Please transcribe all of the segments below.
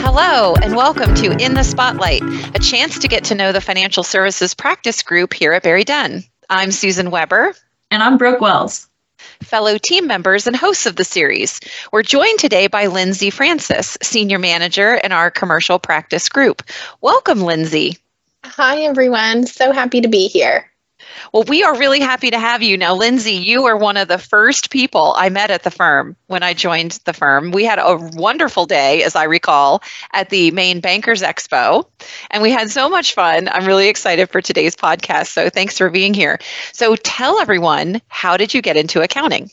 Hello, and welcome to In the Spotlight, a chance to get to know the financial services practice group here at BerryDunn. I'm Susan Weber. And I'm Brooke Wells. Fellow team members and hosts of the series. We're joined today by Lindsay Francis, Senior Manager in our commercial practice group. Welcome, Lindsay. Hi, everyone. So happy to be here. Well, we are really happy to have you. Now, Lindsay, you are one of the first people I met at the firm when I joined the firm. We had a wonderful day, as I recall, at the Maine Bankers Expo, and we had so much fun. I'm really excited for today's podcast. So, thanks for being here. So, tell everyone, how did you get into accounting?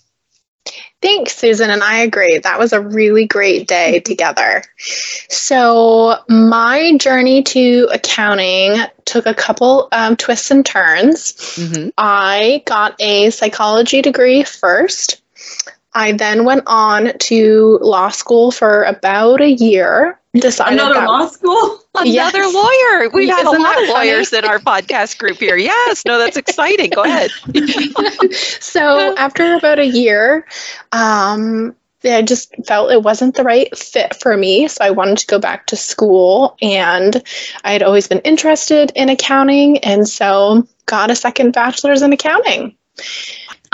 Thanks, Susan. And I agree. That was a really great day together. So, my journey to accounting took a couple um, twists and turns. Mm-hmm. I got a psychology degree first. I then went on to law school for about a year decided another that, law school another yes. lawyer we've had a lot of lawyers in our podcast group here yes no that's exciting go ahead so after about a year um, I just felt it wasn't the right fit for me. So I wanted to go back to school. And I had always been interested in accounting. And so got a second bachelor's in accounting.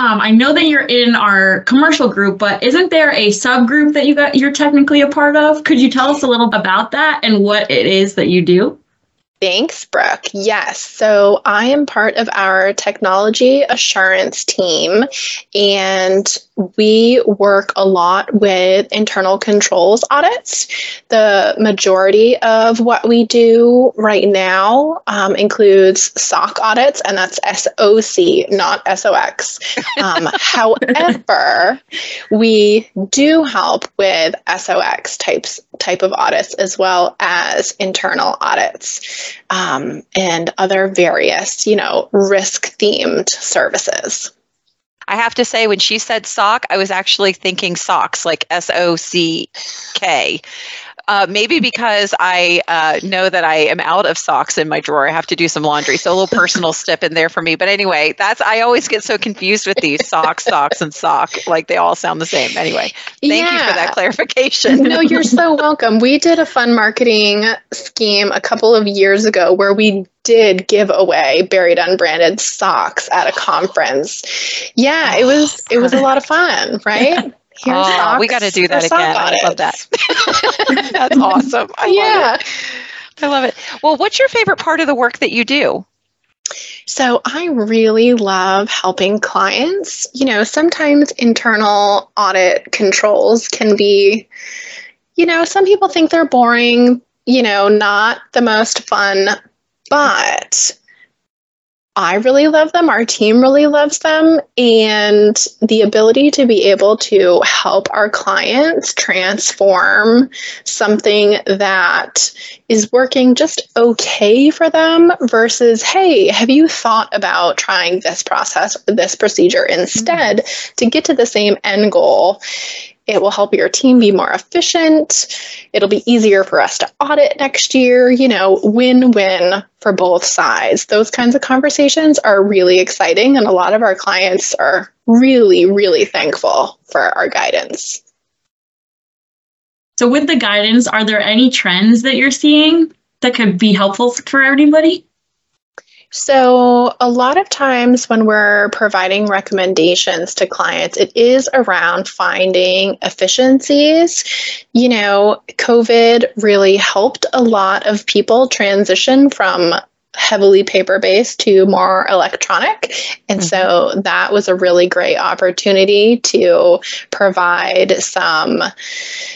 Um, I know that you're in our commercial group, but isn't there a subgroup that you got you're technically a part of? Could you tell us a little about that and what it is that you do? Thanks, Brooke. Yes. So I am part of our technology assurance team, and we work a lot with internal controls audits. The majority of what we do right now um, includes SOC audits, and that's SOC, not SOX. Um, however, we do help with SOX types type of audits as well as internal audits um, and other various, you know, risk themed services. I have to say, when she said sock, I was actually thinking socks, like S O C K. Uh, maybe because I uh, know that I am out of socks in my drawer. I have to do some laundry. So a little personal step in there for me. But anyway, that's I always get so confused with these socks, socks, and sock. Like they all sound the same. Anyway, thank yeah. you for that clarification. no, you're so welcome. We did a fun marketing scheme a couple of years ago where we did give away BerryDunn branded socks at a conference. Yeah, it was it was a lot of fun, right? Here's oh, we got to do that again. I love that. That's awesome. I yeah. I love it. Well, what's your favorite part of the work that you do? So, I really love helping clients. You know, sometimes internal audit controls can be, you know, some people think they're boring, you know, not the most fun, but I really love them. Our team really loves them. And the ability to be able to help our clients transform something that is working just okay for them versus, hey, have you thought about trying this process or this procedure instead mm-hmm. to get to the same end goal? It will help your team be more efficient. It'll be easier for us to audit next year. You know, win win for both sides. Those kinds of conversations are really exciting, and a lot of our clients are really, really thankful for our guidance. So, with the guidance, are there any trends that you're seeing that could be helpful for anybody? So, a lot of times when we're providing recommendations to clients, it is around finding efficiencies. You know, COVID really helped a lot of people transition from heavily paper based to more electronic. And mm-hmm. so that was a really great opportunity to provide some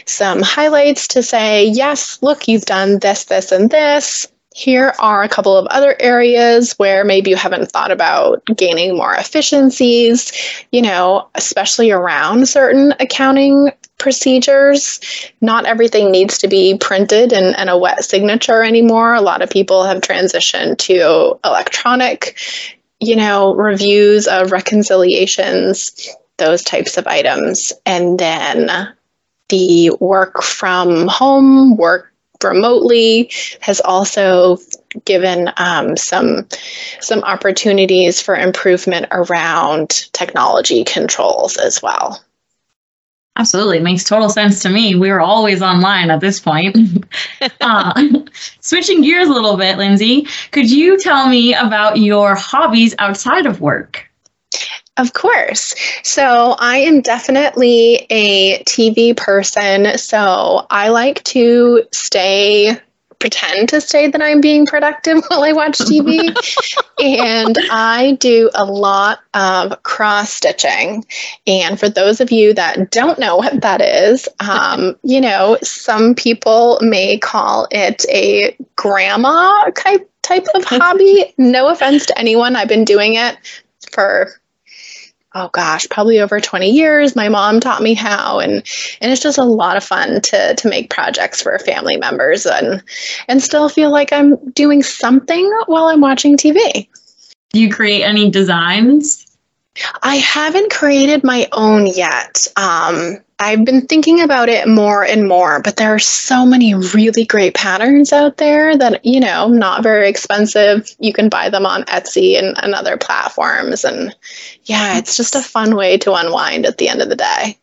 some highlights to say, yes, look, you've done this, this, and this here are a couple of other areas where maybe you haven't thought about gaining more efficiencies, you know, especially around certain accounting procedures. Not everything needs to be printed and, and a wet signature anymore. A lot of people have transitioned to electronic, you know, reviews of reconciliations, those types of items. And then the work from home, work remotely has also given um, some some opportunities for improvement around technology controls as well. Absolutely. It makes total sense to me. We are always online at this point. uh, switching gears a little bit, Lindsay, could you tell me about your hobbies outside of work? Of course. So I am definitely a TV person. So I like to stay pretend to stay that I'm being productive while I watch TV. and I do a lot of cross stitching. And for those of you that don't know what that is, um, you know, some people may call it a grandma type type of hobby. No offense to anyone. I've been doing it for oh gosh, probably over 20 years. My mom taught me how and and it's just a lot of fun to to make projects for family members and and still feel like I'm doing something while I'm watching TV. Do you create any designs? I haven't created my own yet. Um, I've been thinking about it more and more, but there are so many really great patterns out there that, you know, not very expensive. You can buy them on Etsy and, and other platforms. And yeah, it's just a fun way to unwind at the end of the day.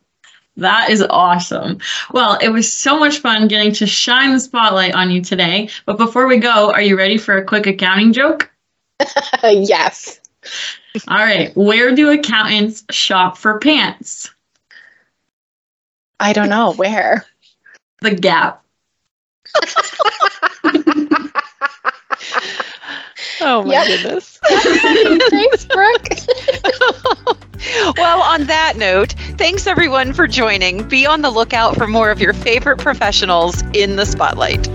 That is awesome. Well, it was so much fun getting to shine the spotlight on you today. But before we go, are you ready for a quick accounting joke? yes. All right. Where do accountants shop for pants? I don't know where. The Gap. oh my Yep. goodness. Thanks, Brooke. well, on that note, thanks everyone for joining. Be on the lookout for more of your favorite professionals in the spotlight.